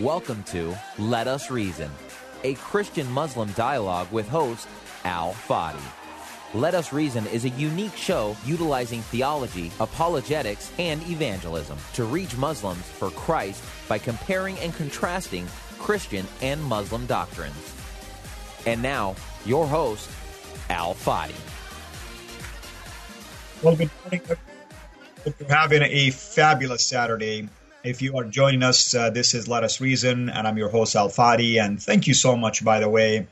Welcome to Let Us Reason, a Christian Muslim dialogue with host Al Fadi. Let Us Reason is a unique show utilizing theology, apologetics, and evangelism to reach Muslims for Christ by comparing and contrasting Christian and Muslim doctrines. And now, your host, Al Fadi. Well, good morning. Hope you're having a fabulous Saturday. If you are joining us, uh, this is Let Us Reason, and I'm your host, Al Fadi. And thank you so much, by the way,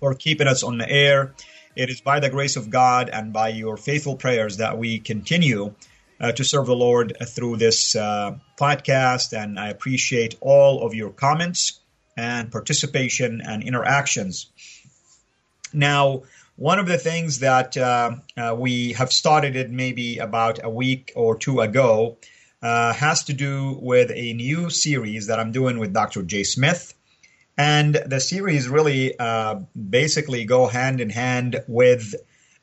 for keeping us on the air. It is by the grace of God and by your faithful prayers that we continue uh, to serve the Lord through this uh, podcast. And I appreciate all of your comments and participation and interactions. Now, one of the things that uh, uh, we have started it maybe about a week or two ago uh, has to do with a new series that I'm doing with Dr. Jay Smith. And the series really uh, basically go hand in hand with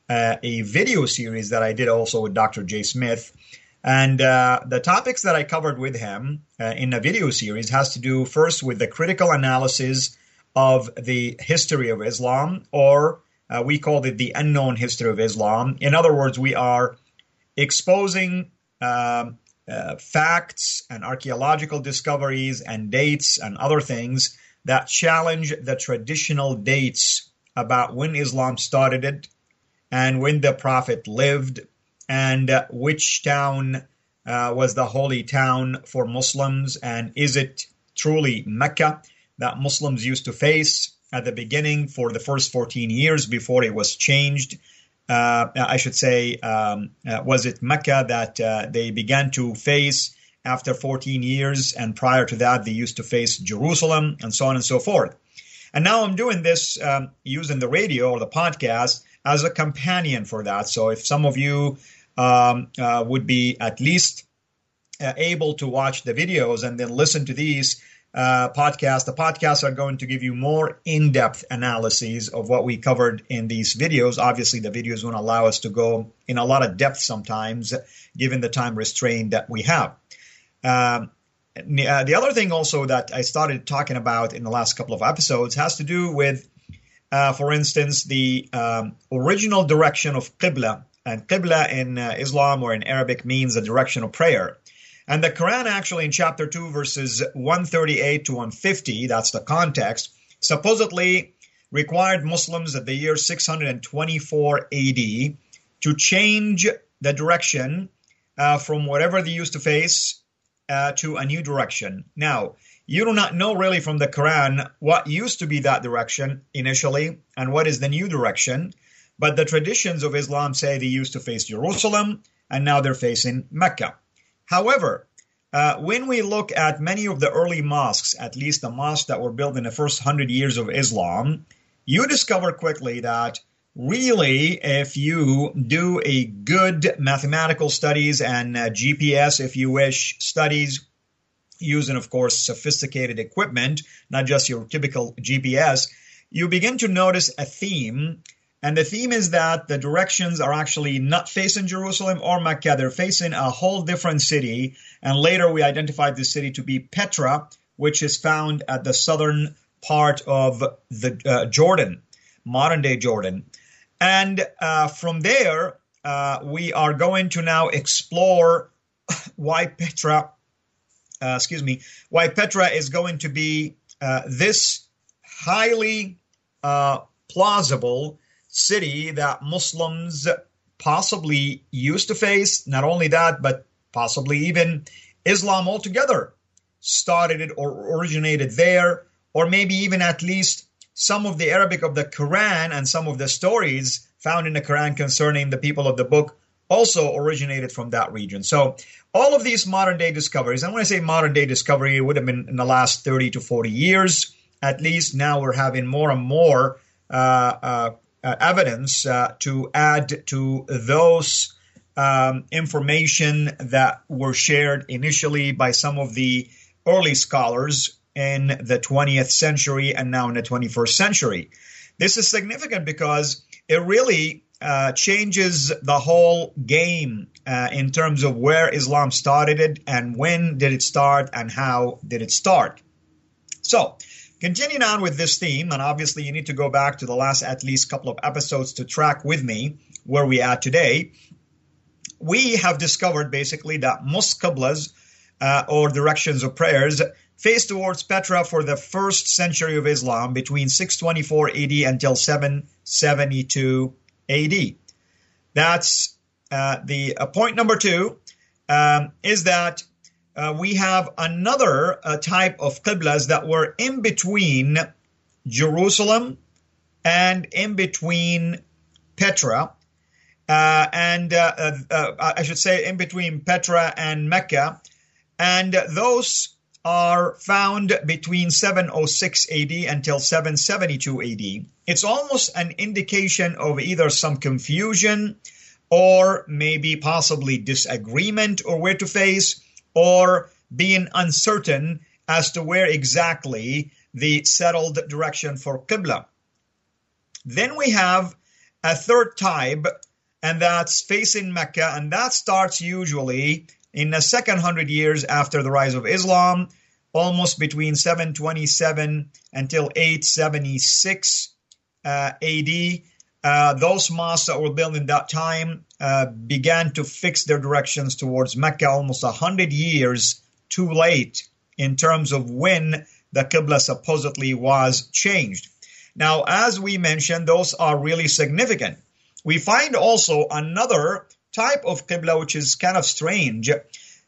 uh, a video series that I did also with Dr. Jay Smith. And uh, the topics that I covered with him uh, in the video series has to do first with the critical analysis of the history of Islam, or uh, we called it the unknown history of Islam. In other words, we are exposing um, uh, facts and archaeological discoveries and dates and other things that challenge the traditional dates about when Islam started it and when the Prophet lived and uh, which town uh, was the holy town for Muslims and is it truly Mecca that Muslims used to face at the beginning for the first 14 years before it was changed I should say, um, uh, was it Mecca that uh, they began to face after 14 years, and prior to that, they used to face Jerusalem, and so on and so forth. And now I'm doing this um, using the radio or the podcast as a companion for that. So if some of you um, uh, would be at least uh, able to watch the videos and then listen to these uh, podcast. The podcasts are going to give you more in depth analyses of what we covered in these videos. Obviously, the videos won't allow us to go in a lot of depth sometimes, given the time restraint that we have. Um, uh, the other thing also that I started talking about in the last couple of episodes has to do with, uh, for instance, the um, original direction of Qibla. And Qibla in uh, Islam or in Arabic means the direction of prayer. And the Quran, actually, in chapter 2, verses 138 to 150, that's the context, supposedly required Muslims at the year 624 AD to change the direction uh, from whatever they used to face uh, to a new direction. Now, you do not know really from the Quran what used to be that direction initially and what is the new direction, but the traditions of Islam say they used to face Jerusalem and now they're facing Mecca. However, uh, when we look at many of the early mosques, at least the mosques that were built in the first hundred years of Islam, you discover quickly that really, if you do a good mathematical studies and uh, GPS, if you wish, studies using, of course, sophisticated equipment, not just your typical GPS, you begin to notice a theme and the theme is that the directions are actually not facing Jerusalem or Mecca, they're facing a whole different city. And later we identified this city to be Petra, which is found at the southern part of the uh, Jordan, modern day Jordan. And uh, from there, uh, we are going to now explore why Petra, uh, excuse me, why Petra is going to be uh, this highly uh, plausible city that Muslims possibly used to face. Not only that, but possibly even Islam altogether started it or originated there, or maybe even at least some of the Arabic of the Quran and some of the stories found in the Quran concerning the people of the book also originated from that region. So all of these modern day discoveries, and when I say modern day discovery, it would have been in the last 30 to 40 years. At least now we're having more and more uh, uh, evidence uh, to add to those um, information that were shared initially by some of the early scholars in the 20th century and now in the 21st century. This is significant because it really uh, changes the whole game uh, in terms of where Islam started it and when did it start and how did it start. So, continuing on with this theme, and obviously you need to go back to the last at least couple of episodes to track with me where we are today. We have discovered basically that most qiblas uh, or directions of prayers face towards Petra for the first century of Islam between 624 AD until 772 AD. That's uh, the uh, point number two um, is that uh, we have another uh, type of qiblas that were in between Jerusalem and in between Petra. Uh, and uh, I should say in between Petra and Mecca. And those are found between 706 AD until 772 AD. It's almost an indication of either some confusion or maybe possibly disagreement or where to face or being uncertain as to where exactly the settled direction for Qibla. Then we have a third type, and that's facing Mecca, and that starts usually in the second hundred years after the rise of Islam, almost between 727 until 876 uh, AD. Uh, those mosques that were built in that time uh, began to fix their directions towards Mecca almost 100 years too late in terms of when the Qibla supposedly was changed. Now, as we mentioned, those are really significant. We find also another type of Qibla which is kind of strange.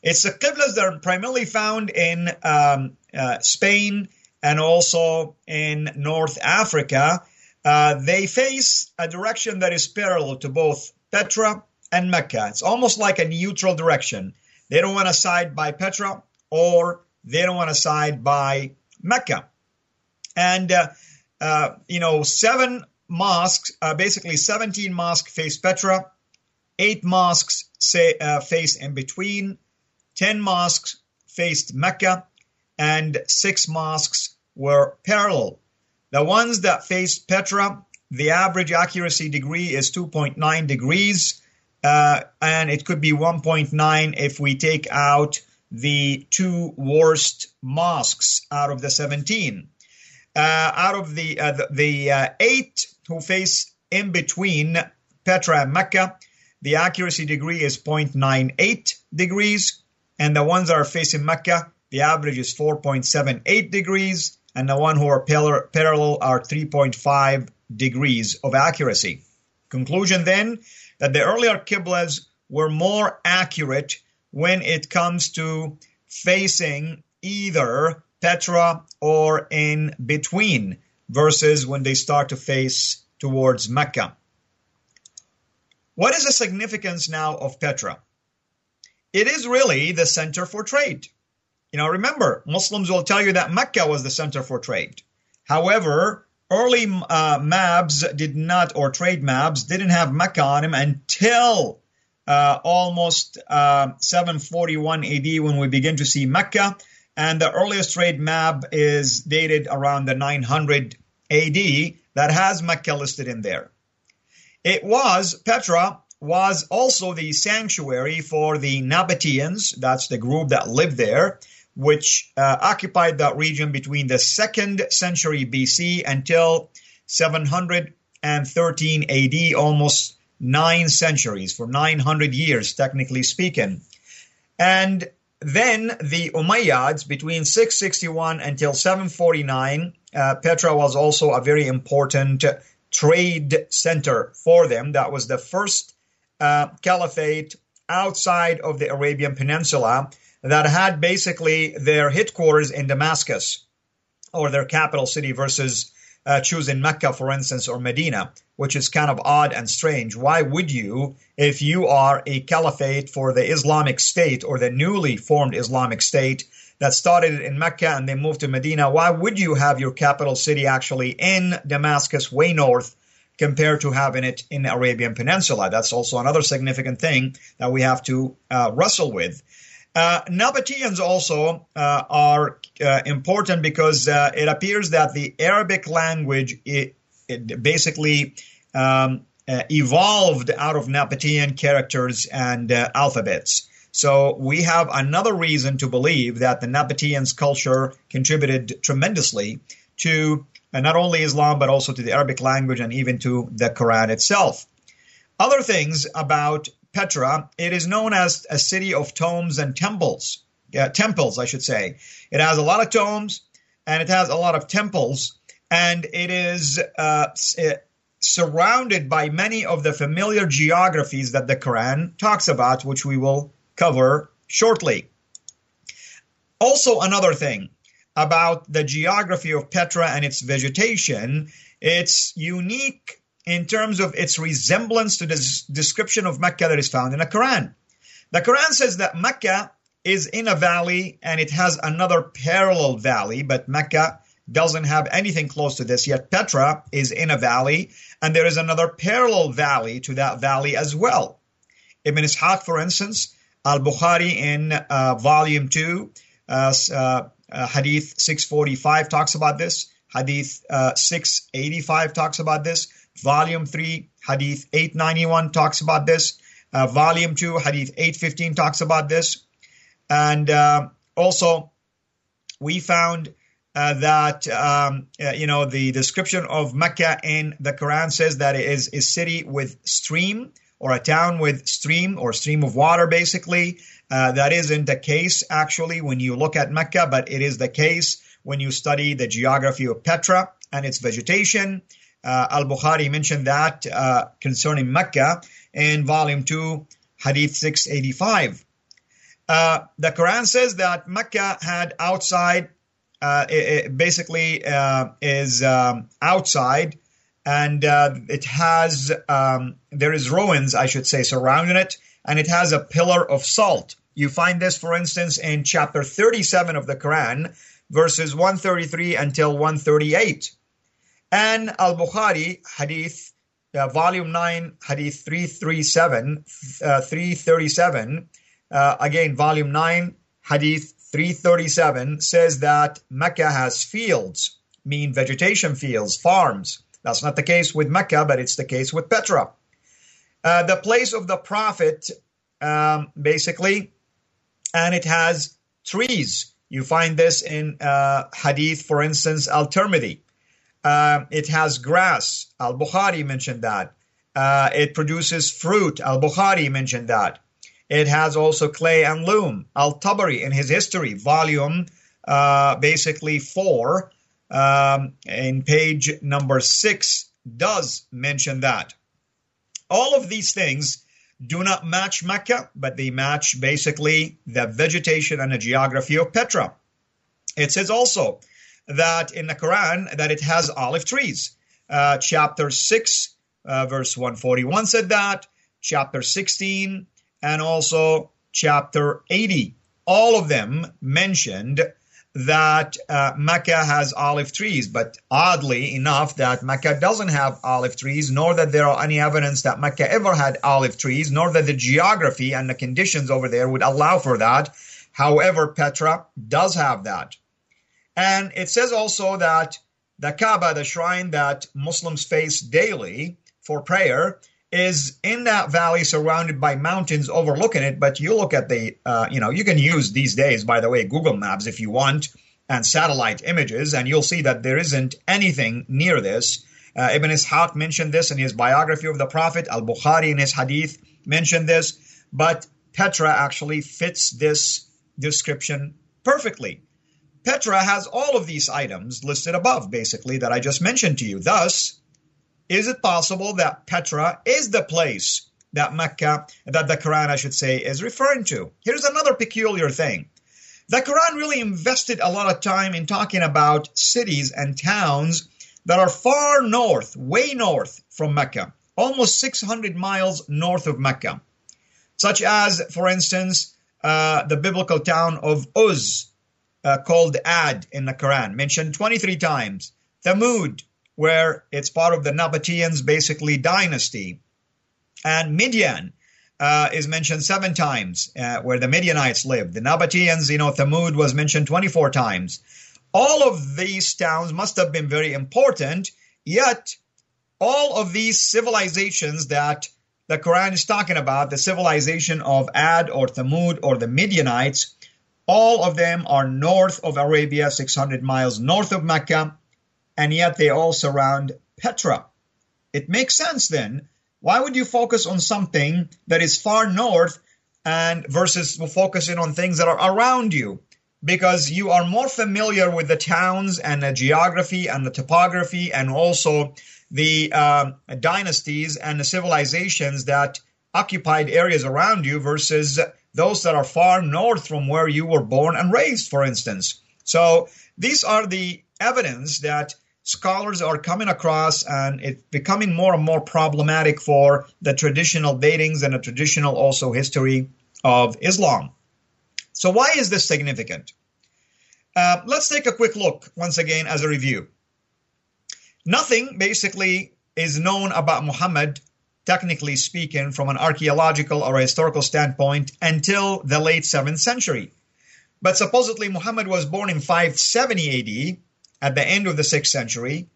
It's the Qiblas that are primarily found in um, uh, Spain and also in North Africa. Uh, they face a direction that is parallel to both Petra and Mecca. It's almost like a neutral direction. They don't want to side by Petra or they don't want to side by Mecca. And, uh, uh, you know, seven mosques, uh, basically 17 mosques face Petra, eight mosques say, uh, face in between, 10 mosques faced Mecca, and six mosques were parallel. The ones that faced Petra, the average accuracy degree is 2.9 degrees, uh, and it could be 1.9 if we take out the two worst mosques out of the 17. Uh, out of the uh, the, the uh, eight who face in between Petra and Mecca, the accuracy degree is 0.98 degrees and the ones that are facing Mecca, the average is 4.78 degrees, and the one who are parallel are 3.5 degrees of accuracy. Conclusion then that the earlier Qiblas were more accurate when it comes to facing either Petra or in between versus when they start to face towards Mecca. What is the significance now of Petra? it is really the center for trade. You know, remember, Muslims will tell you that Mecca was the center for trade. However, early uh, maps did not, or trade maps, didn't have Mecca on them until uh, almost uh, 741 AD when we begin to see Mecca. And the earliest trade map is dated around the 900 AD that has Mecca listed in there. It was Petra was also the sanctuary for the Nabateans, that's the group that lived there, which uh, occupied that region between the second century BC until 713 AD, almost nine centuries, for 900 years, technically speaking. And then the Umayyads, between 661 until 749, uh, Petra was also a very important trade center for them. That was the first uh, caliphate outside of the Arabian Peninsula that had basically their headquarters in Damascus or their capital city versus uh, choosing Mecca, for instance, or Medina, which is kind of odd and strange. Why would you, if you are a caliphate for the Islamic State or the newly formed Islamic State that started in Mecca and then moved to Medina, why would you have your capital city actually in Damascus, way north? compared to having it in the Arabian Peninsula. That's also another significant thing that we have to uh, wrestle with. Uh, Nabateans also uh, are uh, important because uh, it appears that the Arabic language it, it basically um, uh, evolved out of Nabatean characters and uh, alphabets. So we have another reason to believe that the Nabateans' culture contributed tremendously to not only Islam but also to the Arabic language and even to the Quran itself. Other things about Petra, it is known as a city of tombs and temples. Temples, I should say. It has a lot of tombs and it has a lot of temples, and it is uh, surrounded by many of the familiar geographies that the Quran talks about, which we will cover shortly. Also, another thing about the geography of Petra and its vegetation, it's unique in terms of its resemblance to the description of Mecca that is found in the Quran. The Quran says that Mecca is in a valley and it has another parallel valley, but Mecca doesn't have anything close to this yet. Petra is in a valley and there is another parallel valley to that valley as well. Ibn Ishaq, for instance, Al Bukhari in uh, volume 2, uh, uh, Hadith 645 talks about this. Hadith uh, 685 talks about this. Volume 3, Hadith 891 talks about this. Uh, volume 2, Hadith 815 talks about this. And uh, also, we found uh, that, um, uh, you know, the description of Mecca in the Quran says that it is a city with stream or a town with stream or stream of water, basically. Uh, that isn't the case, actually, when you look at Mecca, but it is the case when you study the geography of Petra and its vegetation. Uh, Al Bukhari mentioned that uh, concerning Mecca in volume 2, hadith 685. Uh, the Quran says that Mecca had outside, uh, it, it basically uh, is um, outside, and uh, it has, um, there is ruins, I should say, surrounding it, and it has a pillar of salt. You find this, for instance, in chapter 37 of the Quran, verses 133 until 138 and Al Bukhari, Hadith, uh, Volume 9, Hadith 337, uh, 337, uh, again, Volume 9, Hadith 337, says that Mecca has fields, mean vegetation fields, farms. That's not the case with Mecca, but it's the case with Petra. Uh, the place of the Prophet, um, basically, and it has trees. You find this in uh, Hadith, for instance, Al Tirmidhi. Uh, it has grass. Al Bukhari mentioned that. Uh, it produces fruit. Al Bukhari mentioned that. It has also clay and loam. Al Tabari, in his history, volume uh, basically four, um, in page number six, does mention that. All of these things do not match Mecca, but they match basically the vegetation and the geography of Petra. It says also that in the Quran that it has olive trees. Uh, chapter 6, uh, verse 141 said that. Chapter 16 and also chapter 80. All of them mentioned that uh, Mecca has olive trees, but oddly enough, that Mecca doesn't have olive trees, nor that there are any evidence that Mecca ever had olive trees, nor that the geography and the conditions over there would allow for that. However, Petra does have that. And it says also that the Kaaba, the shrine that Muslims face daily for prayer, is in that valley surrounded by mountains overlooking it. But you look at the, uh, you know, you can use these days, by the way, Google Maps if you want, and satellite images, and you'll see that there isn't anything near this. Uh, Ibn Ishaq mentioned this in his biography of the Prophet. Al Bukhari in his hadith mentioned this. But Petra actually fits this description perfectly. Petra has all of these items listed above, basically, that I just mentioned to you. Thus, is it possible that Petra is the place that Mecca, that the Quran, I should say, is referring to? Here's another peculiar thing. The Quran really invested a lot of time in talking about cities and towns that are far north, way north from Mecca, almost 600 miles north of Mecca, such as, for instance, uh, the biblical town of Uz, uh, called Ad in the Quran, mentioned 23 times. Thamud, where it's part of the Nabateans, basically dynasty. And Midian uh, is mentioned seven times, uh, where the Midianites lived. The Nabateans, you know, Thamud was mentioned 24 times. All of these towns must have been very important, yet all of these civilizations that the Quran is talking about, the civilization of Ad or Thamud or the Midianites, all of them are north of Arabia, 600 miles north of Mecca, and yet they all surround Petra. It makes sense then. Why would you focus on something that is far north and versus focusing on things that are around you? Because you are more familiar with the towns and the geography and the topography and also the uh, dynasties and the civilizations that occupied areas around you versus those that are far north from where you were born and raised, for instance. So these are the evidence that scholars are coming across and it's becoming more and more problematic for the traditional datings and the traditional also history of Islam. So why is this significant? Uh, let's take a quick look once again as a review. Nothing basically is known about Muhammad, technically speaking, from an archaeological or historical standpoint until the late 7th century. But supposedly Muhammad was born in 570 AD at the end of the 6th century,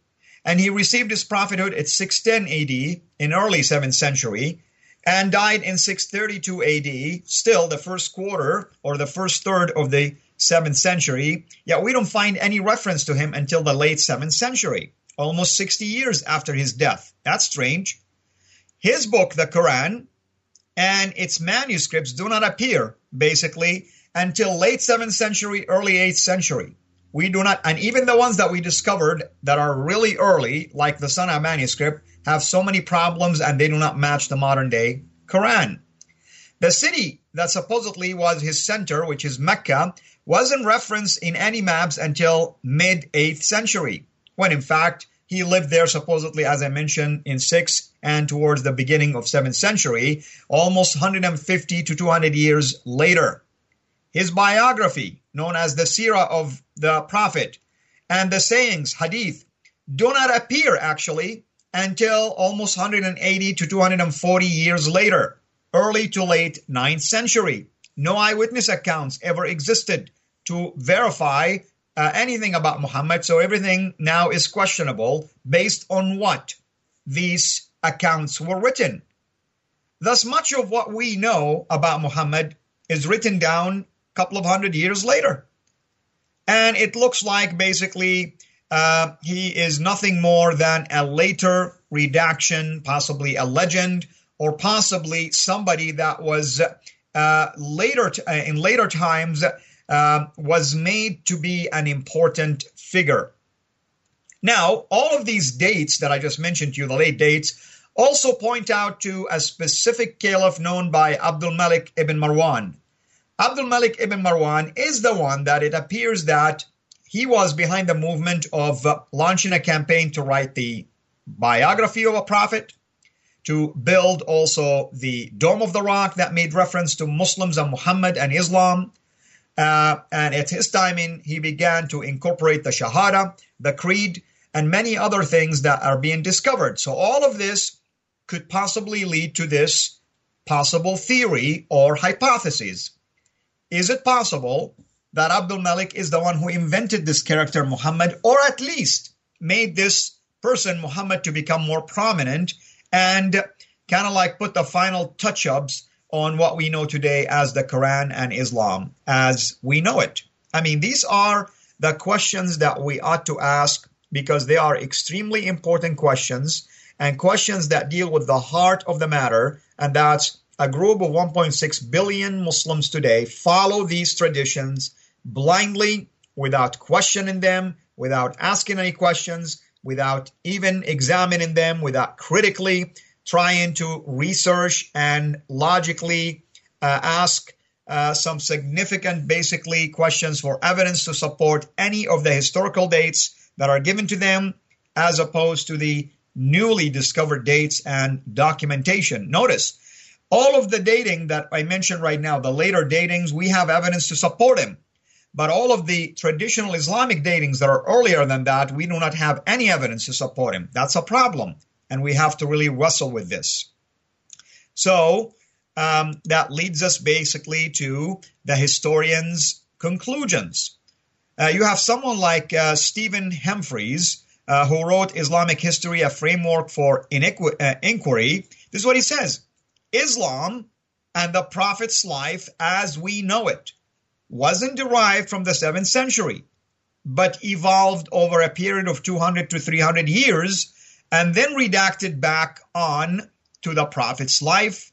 and he received his prophethood at 610 AD in early 7th century, and died in 632 AD, still the first quarter or the first third of the 7th century. Yet we don't find any reference to him until the late 7th century almost 60 years after his death. That's strange. His book, the Quran, and its manuscripts do not appear, basically, until late 7th century, early 8th century. We do not, and even the ones that we discovered that are really early, like the Sana manuscript, have so many problems and they do not match the modern day Quran. The city that supposedly was his center, which is Mecca, wasn't referenced in any maps until mid 8th century when in fact he lived there supposedly, as I mentioned, in 6th and towards the beginning of 7th century, almost 150 to 200 years later. His biography, known as the Sirah of the Prophet, and the sayings, hadith, do not appear actually until almost 180 to 240 years later, early to late 9th century. No eyewitness accounts ever existed to verify uh, anything about Muhammad. So everything now is questionable based on what these accounts were written. Thus, much of what we know about Muhammad is written down a couple of hundred years later. And it looks like basically uh, he is nothing more than a later redaction, possibly a legend, or possibly somebody that was uh, later t- uh, in later times uh, was made to be an important figure. Now, all of these dates that I just mentioned to you, the late dates, also point out to a specific caliph known by Abdul Malik ibn Marwan. Abdul Malik ibn Marwan is the one that it appears that he was behind the movement of uh, launching a campaign to write the biography of a prophet, to build also the Dome of the Rock that made reference to Muslims and Muhammad and Islam, uh, and at his timing, he began to incorporate the Shahada, the Creed, and many other things that are being discovered. So, all of this could possibly lead to this possible theory or hypothesis. Is it possible that Abdul Malik is the one who invented this character, Muhammad, or at least made this person, Muhammad, to become more prominent and kind of like put the final touch ups on what we know today as the Quran and Islam as we know it? I mean, these are the questions that we ought to ask because they are extremely important questions and questions that deal with the heart of the matter, and that's a group of 1.6 billion Muslims today follow these traditions blindly without questioning them, without asking any questions, without even examining them, without critically trying to research and logically uh, ask uh, some significant, basically, questions for evidence to support any of the historical dates that are given to them. as opposed to the newly discovered dates and documentation. Notice all of the dating that I mentioned right now, the later datings, we have evidence to support him. But all of the traditional Islamic datings that are earlier than that, we do not have any evidence to support him. That's a problem. And we have to really wrestle with this. So um, that leads us basically to the historian's conclusions. Uh, you have someone like uh, Stephen Humphreys, uh, who wrote Islamic History, a framework for iniqu- uh, inquiry. This is what he says Islam and the Prophet's life as we know it wasn't derived from the 7th century, but evolved over a period of 200 to 300 years and then redacted back on to the Prophet's life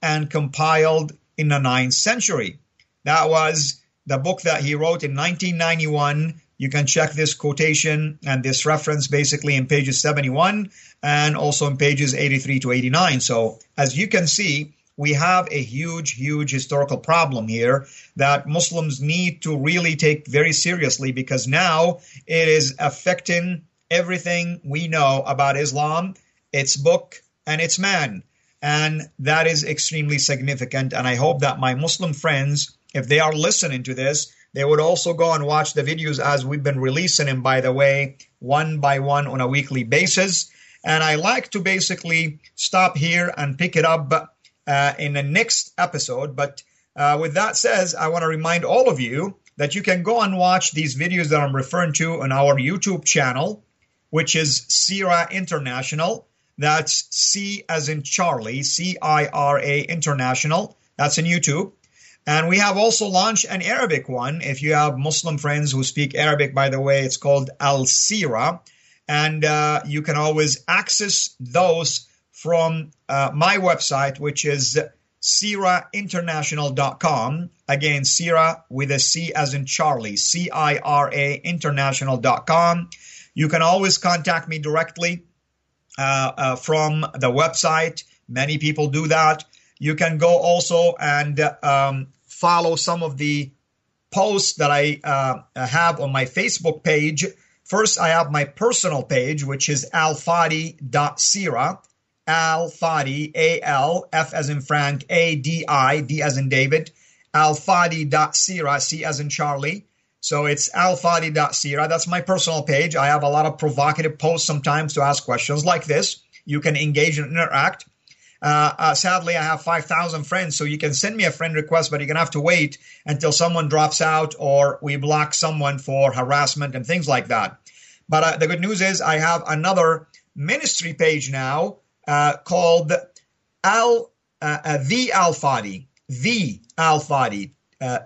and compiled in the 9th century. That was the book that he wrote in 1991. You can check this quotation and this reference basically in pages 71 and also in pages 83 to 89. So, as you can see, we have a huge, huge historical problem here that Muslims need to really take very seriously because now it is affecting everything we know about Islam, its book, and its man. And that is extremely significant. And I hope that my Muslim friends, if they are listening to this, they would also go and watch the videos as we've been releasing them, by the way, one by one on a weekly basis. And I like to basically stop here and pick it up uh, in the next episode. But uh, with that says, I want to remind all of you that you can go and watch these videos that I'm referring to on our YouTube channel, which is CIRA International. That's C as in Charlie, C I R A International. That's in YouTube. And we have also launched an Arabic one. If you have Muslim friends who speak Arabic, by the way, it's called Al Sira. And uh, you can always access those from uh, my website, which is sirainternational.com. Again, Sira with a C as in Charlie, C I R A international.com. You can always contact me directly uh, uh, from the website. Many people do that. You can go also and um, follow some of the posts that I uh, have on my Facebook page. First, I have my personal page, which is alfadi.sira. Al Fadi, A L, F as in Frank, A D I, D as in David, alfadi.sira, C as in Charlie. So it's alfadi.sira. That's my personal page. I have a lot of provocative posts sometimes to ask questions like this. You can engage and interact. Uh, uh, sadly, I have 5,000 friends, so you can send me a friend request, but you're going to have to wait until someone drops out or we block someone for harassment and things like that. But uh, the good news is I have another ministry page now uh, called Al uh, uh, the Al Fadi, the Al Fadi,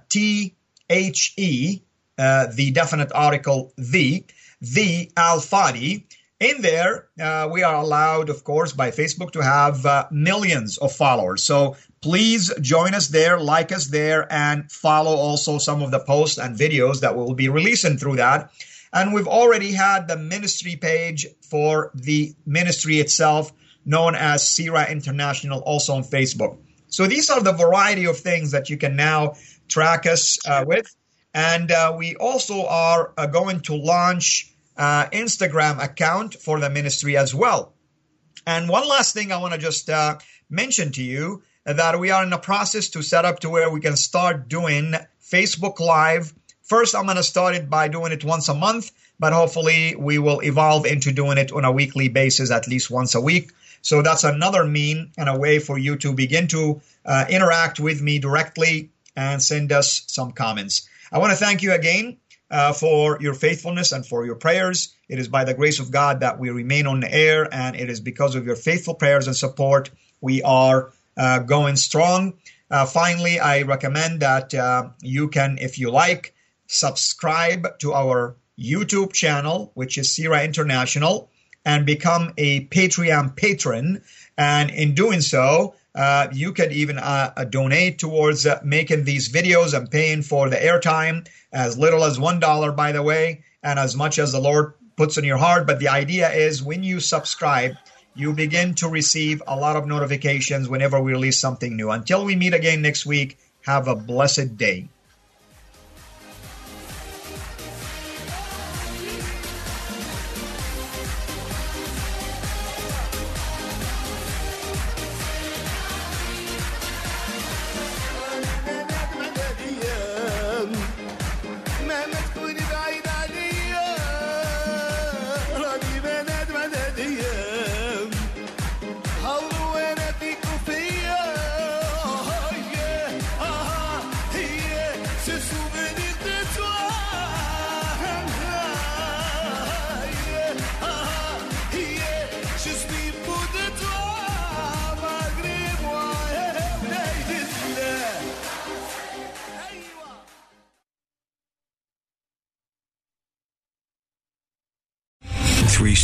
T H E, the definite article the the Al Fadi. In there, uh, we are allowed, of course, by Facebook to have millions of followers. So please join us there, like us there, and follow also some of the posts and videos that we will be releasing through that. And we've already had the ministry page for the ministry itself known as CIRA International, also on Facebook. So these are the variety of things that you can now track us uh, with. And uh, we also are uh, going to launch uh, Instagram account for the ministry as well. And one last thing I want to just uh, mention to you that we are in the process to set up to where we can start doing Facebook Live. First, I'm going to start it by doing it once a month, but hopefully we will evolve into doing it on a weekly basis, at least once a week. So that's another mean and a way for you to begin to uh, interact with me directly and send us some comments. I want to thank you again uh, for your faithfulness and for your prayers. It is by the grace of God that we remain on the air, and it is because of your faithful prayers and support we are uh, going strong. Uh, finally, I recommend that uh, you can, if you like, subscribe to our YouTube channel, which is CIRA International and become a Patreon patron. And in doing so, uh, you can even uh, uh, donate towards uh, making these videos and paying for the airtime as little as $1, by the way, and as much as the Lord puts in your heart. But the idea is when you subscribe, you begin to receive a lot of notifications whenever we release something new. Until we meet again next week, have a blessed day.